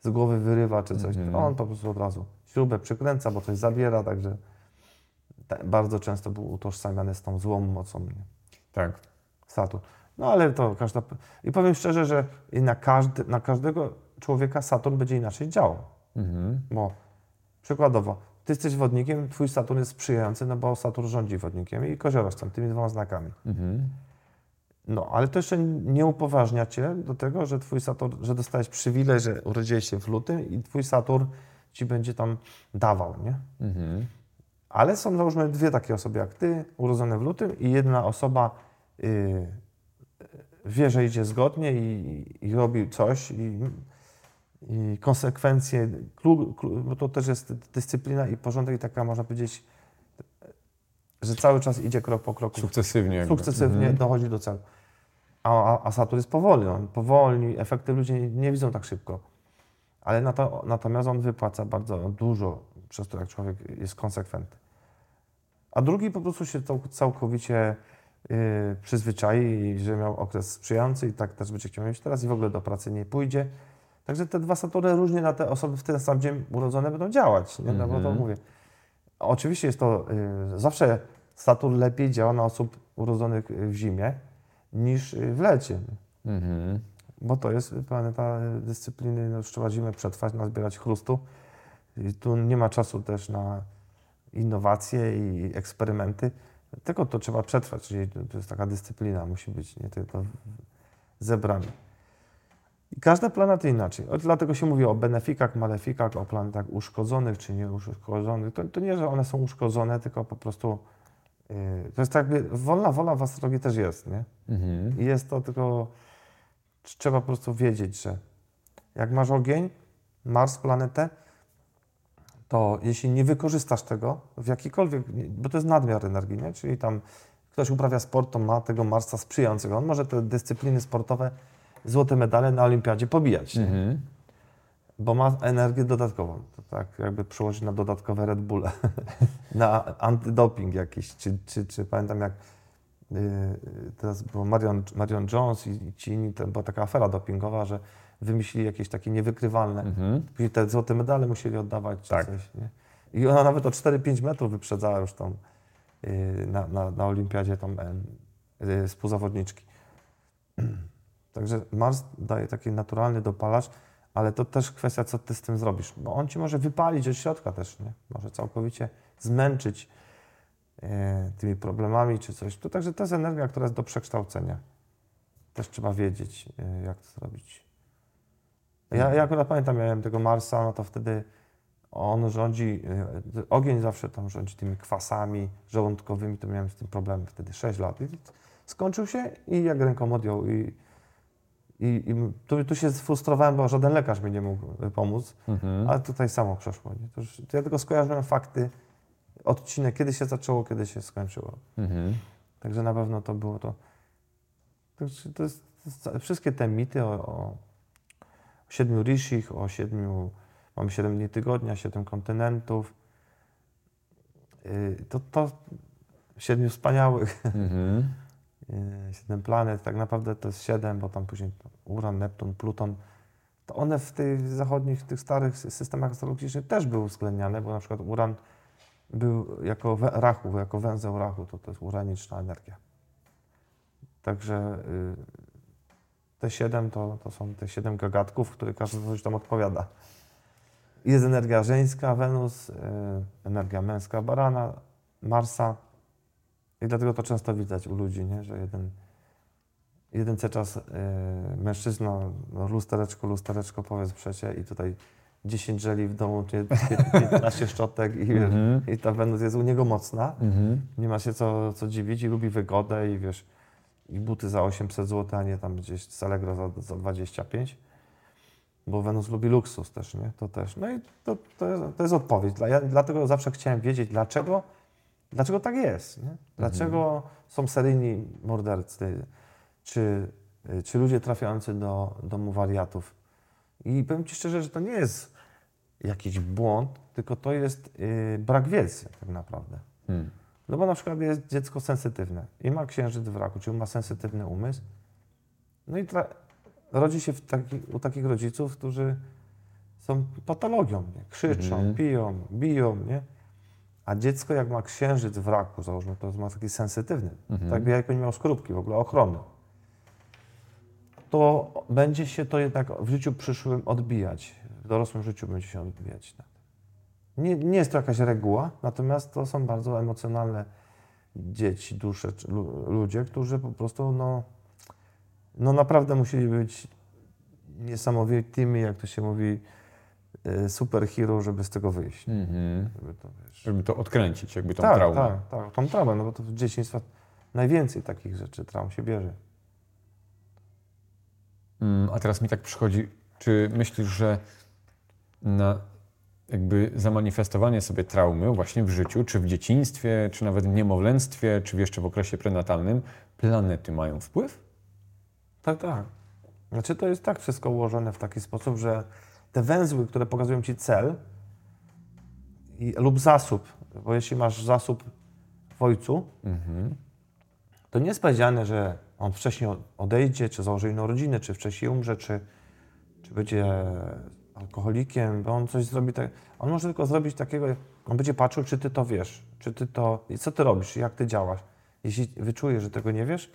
z głowy wyrywa, czy coś. Mhm. On po prostu od razu śrubę przykręca, bo coś zabiera, także bardzo często był utożsamiany z tą złą mocą. Nie? Tak. Saturn. No ale to każda. I powiem szczerze, że na, każdy, na każdego człowieka Saturn będzie inaczej działał. Mhm. Bo przykładowo, ty jesteś wodnikiem, twój Saturn jest sprzyjający, no bo Saturn rządzi wodnikiem i koziorożcem, tymi dwoma znakami. Mhm. No, ale to jeszcze nie upoważnia cię do tego, że twój Saturn, że dostałeś przywilej, że urodziłeś się w lutym i twój Saturn ci będzie tam dawał, nie? Mhm. Ale są załóżmy dwie takie osoby jak ty, urodzone w lutym i jedna osoba y, wie, że idzie zgodnie i, i robi coś i, i konsekwencje, klu, klu, bo to też jest dyscyplina i porządek i taka można powiedzieć, że cały czas idzie krok po kroku, Sukcesywnie. jakby. sukcesywnie Mhm. dochodzi do celu. A, a, Saturn jest powolny, on powolni, efekty ludzie nie, nie widzą tak szybko. Ale na to, natomiast on wypłaca bardzo dużo przez to, jak człowiek jest konsekwentny. A drugi po prostu się cał, całkowicie yy, przyzwyczai że miał okres sprzyjający i tak też będzie chciał mieć teraz i w ogóle do pracy nie pójdzie. Także te dwa Saturny różnie na te osoby w ten sam dzień urodzone będą działać, nie? No bo to Mhm. mówię. Oczywiście jest to, yy, zawsze Saturn lepiej działa na osób urodzonych w zimie niż yy, w lecie. Mhm. Bo to jest planeta dyscypliny, no trzeba zimę przetrwać, nazbierać chrustu. I tu nie ma czasu też na innowacje i eksperymenty, tylko to trzeba przetrwać, czyli to jest taka dyscyplina, musi być nie tylko zebrane. I każda planeta inaczej. Dlatego się mówi o benefikach, malefikach, o planetach uszkodzonych czy nieuszkodzonych. To, to nie, że one są uszkodzone, tylko po prostu to jest tak jakby wolna wola w astrologii też jest, nie? Mhm. Jest to tylko, trzeba po prostu wiedzieć, że jak masz ogień, Mars, planetę, to jeśli nie wykorzystasz tego w jakikolwiek, bo to jest nadmiar energii, nie? czyli tam ktoś uprawia sport, to ma tego Marsa sprzyjającego. On może te dyscypliny sportowe, złote medale na olimpiadzie pobijać? Mhm. Bo ma energię dodatkową. To tak jakby przełożyć na dodatkowe Red Bulle, na antydoping jakiś, czy, czy, czy pamiętam jak yy, teraz było Marion, Marion Jones i, i ci inni, to była taka afera dopingowa, że wymyślili jakieś takie niewykrywalne. Mhm. Później te złote medale musieli oddawać czy Tak. coś. Nie? I ona nawet o 4-5 metrów wyprzedzała już tą yy, na, na, na olimpiadzie tą yy, współzawodniczki. Także Mars daje taki naturalny dopalacz, ale to też kwestia, co ty z tym zrobisz. Bo on ci może wypalić od środka też, nie? Może całkowicie zmęczyć e, tymi problemami czy coś. To także to jest energia, która jest do przekształcenia. Też trzeba wiedzieć, e, jak to zrobić. Ja, ja akurat pamiętam, miałem tego Marsa, no to wtedy on rządzi, e, ogień zawsze tam rządzi tymi kwasami żołądkowymi, to miałem z tym problem wtedy 6 lat. Skończył się i jak ręką odjął i i, i tu, tu się sfrustrowałem, bo żaden lekarz mi nie mógł y, pomóc, Mhm. ale tutaj samo przeszło. To, to ja tylko skojarzyłem fakty, odcinek, kiedy się zaczęło, kiedy się skończyło. Mhm. Także na pewno to było to. To, jest- to jest, wszystkie te mity o, o siedmiu rishich, o siedmiu, mamy siedem dni tygodnia, siedem kontynentów, yy, to, to siedmiu wspaniałych, Mhm. Yy, siedem planet, tak naprawdę to jest siedem, bo tam później Uran, Neptun, Pluton, to one w tych zachodnich, tych starych sy- systemach astrologicznych też były uwzględniane, bo na przykład Uran był jako rachu, jako węzeł rachu, to to jest uraniczna energia. Także yy, te siedem to, to są te siedem gagatków, które każdy coś tam odpowiada. Jest energia żeńska, Wenus, yy, energia męska, Barana, Marsa, i dlatego to często widać u ludzi, nie? że jeden, jeden cały czas y, mężczyzna, no, lustereczko, lustereczko, powiedz przecie i tutaj 10 żeli w domu, czy 15 szczotek i, wiesz, Mhm. i ta Wenus jest u niego mocna. Mhm. Nie ma się co, co dziwić i lubi wygodę i wiesz, i buty za 800 zł, a nie tam gdzieś z Allegro za, za 25. Bo Wenus lubi luksus też, nie? To też. No i to, to, jest, to jest odpowiedź. Dla, ja dlatego zawsze chciałem wiedzieć, dlaczego, dlaczego tak jest, nie? Dlaczego są seryjni mordercy, czy, czy ludzie trafiający do domu wariatów. I powiem Ci szczerze, że to nie jest jakiś błąd, tylko to jest yy, brak wiedzy tak naprawdę. Mhm. No bo na przykład jest dziecko sensytywne i ma księżyc w raku, czyli ma sensytywny umysł. No i rodzi się taki, u takich rodziców, którzy są patologią, nie? krzyczą, Mhm. piją, biją, nie? A dziecko jak ma księżyc w raku, załóżmy, to ma taki sensytywny, Mhm. tak jakby nie miał skorupki w ogóle, ochrony. To będzie się to jednak w życiu przyszłym odbijać. W dorosłym życiu będzie się odbijać. Tak. Nie, nie jest to jakaś reguła, natomiast to są bardzo emocjonalne dzieci, dusze, ludzie, którzy po prostu no, no naprawdę musieli być niesamowitymi, jak to się mówi, superhero, żeby z tego wyjść. Mhm. Żeby to, wiesz, Żeby to odkręcić, jakby tą tak, traumę. tak, tak, tą traumę, no bo to w dzieciństwie najwięcej takich rzeczy, traum się bierze. Mm, A teraz mi tak przychodzi, czy myślisz, że na jakby zamanifestowanie sobie traumy właśnie w życiu, czy w dzieciństwie, czy nawet w niemowlęctwie, czy jeszcze w okresie prenatalnym, planety mają wpływ? Tak, tak. Znaczy to jest tak wszystko ułożone w taki sposób, że te węzły, które pokazują Ci cel i, lub zasób, bo jeśli masz zasób w ojcu, Mhm. to nie jest powiedziane, że on wcześniej odejdzie, czy założy inną rodzinę, czy wcześniej umrze, czy, czy będzie alkoholikiem, bo on coś zrobi tak. On może tylko zrobić takiego, on będzie patrzył, czy ty to wiesz, czy ty to. I co ty robisz, jak ty działasz. Jeśli wyczuje, że tego nie wiesz,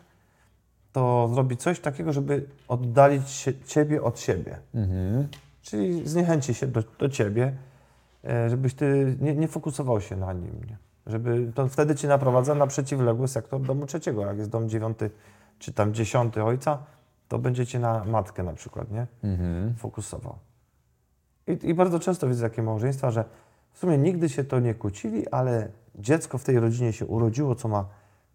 to zrobi coś takiego, żeby oddalić się, ciebie od siebie. Mhm. Czyli zniechęci się do, do ciebie, e, żebyś ty nie, nie fokusował się na nim. Nie? Żeby to wtedy cię naprowadza na przeciwległy sektor domu trzeciego. Jak jest dom dziewiąty czy tam dziesiąty ojca, to będziecie na matkę na przykład, nie? Mhm. Fokusował. I, I bardzo często widzę takie małżeństwa, że w sumie nigdy się to nie kłócili, ale dziecko w tej rodzinie się urodziło, co ma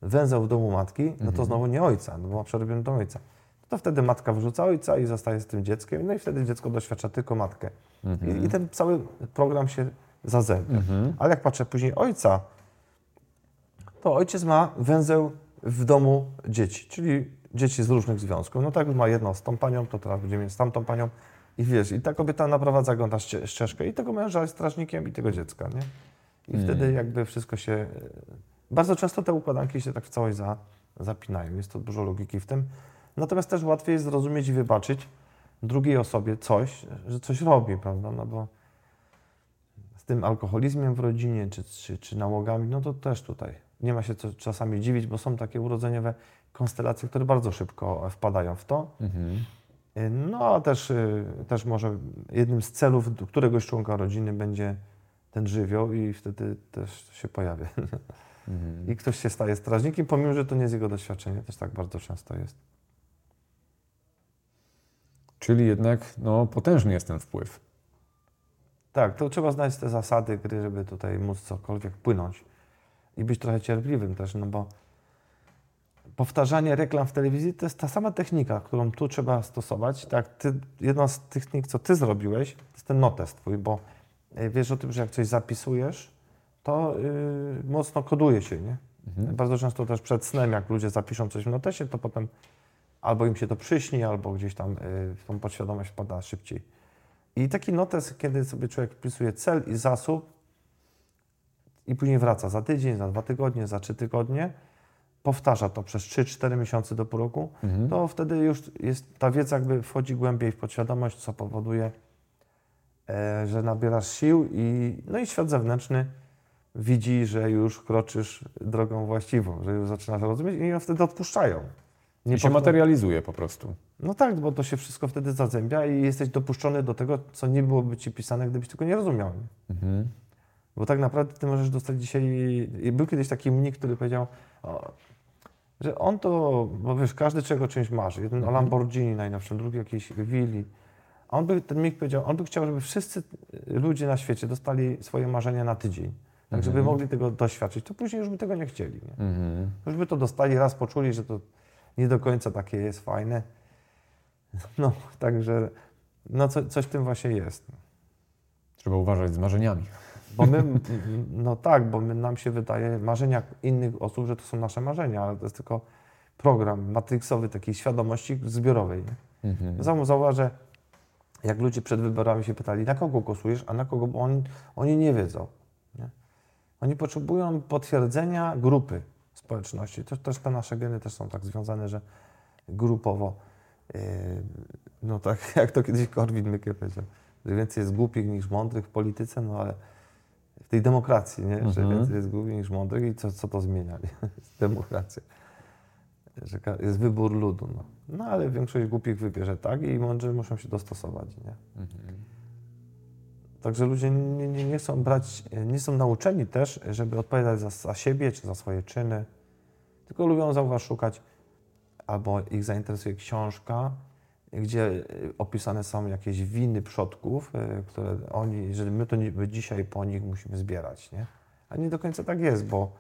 węzeł w domu matki, no to znowu nie ojca, no bo ma przerobiony dom ojca. To wtedy matka wrzuca ojca i zostaje z tym dzieckiem, no i wtedy dziecko doświadcza tylko matkę. I, I ten cały program się zazębia. Ale jak patrzę później ojca, to ojciec ma węzeł w domu dzieci, czyli dzieci z różnych związków. No tak, już ma jedno z tą panią, to teraz będzie mieć z tamtą panią. I wiesz, i ta kobieta naprowadza go na ście- ścieżkę i tego męża jest strażnikiem i tego dziecka, nie? I wtedy jakby wszystko się... e, Bardzo często te układanki się tak w całość za, zapinają. Jest to dużo logiki w tym. Natomiast też łatwiej jest zrozumieć i wybaczyć drugiej osobie coś, że coś robi, prawda? No bo z tym alkoholizmem w rodzinie, czy, czy, czy nałogami, no to też tutaj nie ma się co czasami dziwić, bo są takie urodzeniowe konstelacje, które bardzo szybko wpadają w to. Mhm. No a też, y, też może jednym z celów któregoś członka rodziny będzie ten żywioł i wtedy też się pojawia. I ktoś się staje strażnikiem, pomimo, że to nie jest jego doświadczenie. Też tak bardzo często jest. Czyli jednak no, potężny jest ten wpływ. Tak, to trzeba znać te zasady gry, żeby tutaj móc cokolwiek płynąć. I być trochę cierpliwym też, no bo powtarzanie reklam w telewizji to jest ta sama technika, którą tu trzeba stosować. Tak, ty, jedna z technik, co ty zrobiłeś, to jest ten notes twój, bo y, wiesz o tym, że jak coś zapisujesz, to y, mocno koduje się, nie? Bardzo często też przed snem, jak ludzie zapiszą coś w notesie, to potem albo im się to przyśni, albo gdzieś tam y, w tą podświadomość wpada szybciej. I taki notes, kiedy sobie człowiek wpisuje cel i zasób i później wraca za tydzień, za dwa tygodnie, za trzy tygodnie, powtarza to przez 3-4 miesiące do pół roku, to wtedy już jest, ta wiedza jakby wchodzi głębiej w podświadomość, co powoduje, e, że nabierasz sił i, no i świat zewnętrzny widzi, że już kroczysz drogą właściwą, że już zaczynasz rozumieć i oni wtedy odpuszczają. I się materializuje po prostu. no tak, bo to się wszystko wtedy zazębia i jesteś dopuszczony do tego, co nie byłoby ci pisane, gdybyś tego nie rozumiał. Nie? Mhm. Bo tak naprawdę ty możesz dostać dzisiaj. i Był kiedyś taki mnik, który powiedział, o, że on to, bo wiesz, każdy czego czymś marzy. Jeden o Lamborghini najnowszym, drugi jakiejś willi. A on by, ten mnik powiedział, on by chciał, żeby wszyscy ludzie na świecie dostali swoje marzenia na tydzień. Tak, żeby mogli tego doświadczyć, to później już by tego nie chcieli. Nie? Mhm. Już by to dostali, raz poczuli, że to nie do końca takie jest fajne. No, także no co, coś w tym właśnie jest. Trzeba uważać z marzeniami. Bo my, no tak, bo my, nam się wydaje, marzenia innych osób, że to są nasze marzenia, ale to jest tylko program matrixowy takiej świadomości zbiorowej. Mhm. Zau- Zauważę, jak ludzie przed wyborami się pytali, na kogo głosujesz, a na kogo, bo oni, oni nie wiedzą. Nie? Oni potrzebują potwierdzenia grupy społeczności. To, też te nasze geny też są tak związane, że grupowo, yy, no tak jak to kiedyś Korwin-Mikke powiedział, że więcej jest głupich niż mądrych w polityce, no ale w tej demokracji, nie? że Mhm. więcej jest głupich niż mądrych i co, co to zmienia? Nie? Demokracja. Że jest wybór ludu. No. no ale większość głupich wybierze tak i mądrzy muszą się dostosować. Nie? Także ludzie nie, nie, nie brać, nie są nauczeni też, żeby odpowiadać za, za siebie czy za swoje czyny, tylko lubią zauważ szukać, albo ich zainteresuje książka, gdzie y, opisane są jakieś winy przodków, y, które oni, że my to nie, my dzisiaj po nich musimy zbierać, nie? A nie do końca tak jest, bo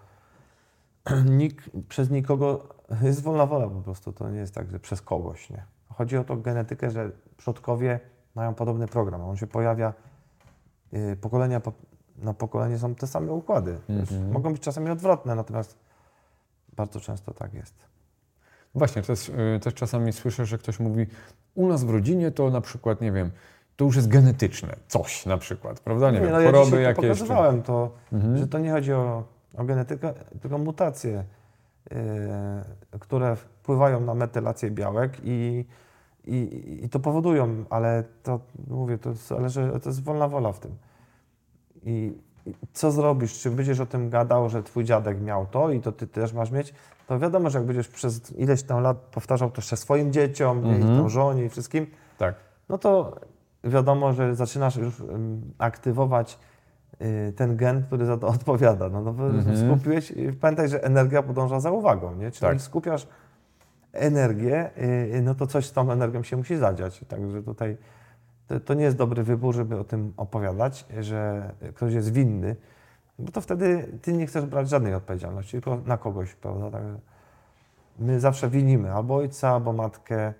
nikt, przez nikogo jest wolna wola po prostu, to nie jest tak, że przez kogoś, nie? Chodzi o to genetykę, że przodkowie mają podobny program, on się pojawia pokolenia po, na pokolenie są te same układy. Wiesz, Mogą być czasami odwrotne, natomiast bardzo często tak jest. Właśnie, też, y, też czasami słyszę, że ktoś mówi, u nas w rodzinie to na przykład, nie wiem, to już jest genetyczne, coś na przykład, prawda? Nie, wiem, no ja choroby to jakieś. czy- pokazywałem to, Mhm. że to nie chodzi o, o genetykę, tylko mutacje. y, które wpływają na metylację białek i, i, i to powodują, ale to mówię, to zależy, to jest wolna wola w tym. I co zrobisz? Czy będziesz o tym gadał, że twój dziadek miał to i to ty też masz mieć? To wiadomo, że jak będziesz przez ileś tam lat powtarzał to jeszcze swoim dzieciom, i tam żonie i wszystkim, Tak. no to wiadomo, że zaczynasz już aktywować y, ten gen, który za to odpowiada. No, no bo skupiłeś, pamiętaj, że energia podąża za uwagą, nie? Czyli Tak. skupiasz energię, y, no to coś z tą energią się musi zadziać. Także tutaj to, to nie jest dobry wybór, żeby o tym opowiadać, że ktoś jest winny, bo to wtedy ty nie chcesz brać żadnej odpowiedzialności, tylko na kogoś, prawda? Także my zawsze winimy albo ojca, albo matkę,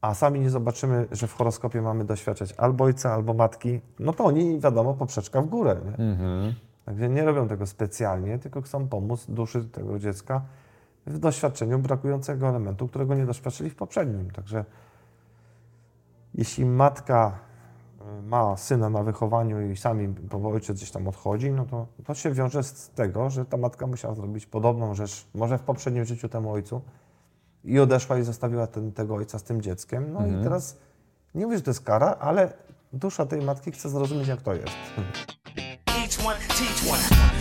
a sami nie zobaczymy, że w horoskopie mamy doświadczać albo ojca, albo matki, no to oni, wiadomo, poprzeczka w górę. Nie? Mhm. Także nie robią tego specjalnie, tylko chcą pomóc duszy tego dziecka w doświadczeniu brakującego elementu, którego nie doświadczyli w poprzednim. Także jeśli matka y, ma syna na wychowaniu i sami, bo ojciec gdzieś tam odchodzi, no to to się wiąże z tego, że ta matka musiała zrobić podobną rzecz, może w poprzednim życiu temu ojcu i odeszła i zostawiła ten, tego ojca z tym dzieckiem. No i teraz nie mówię, że to jest kara, ale dusza tej matki chce zrozumieć, jak to jest. Each one, teach one.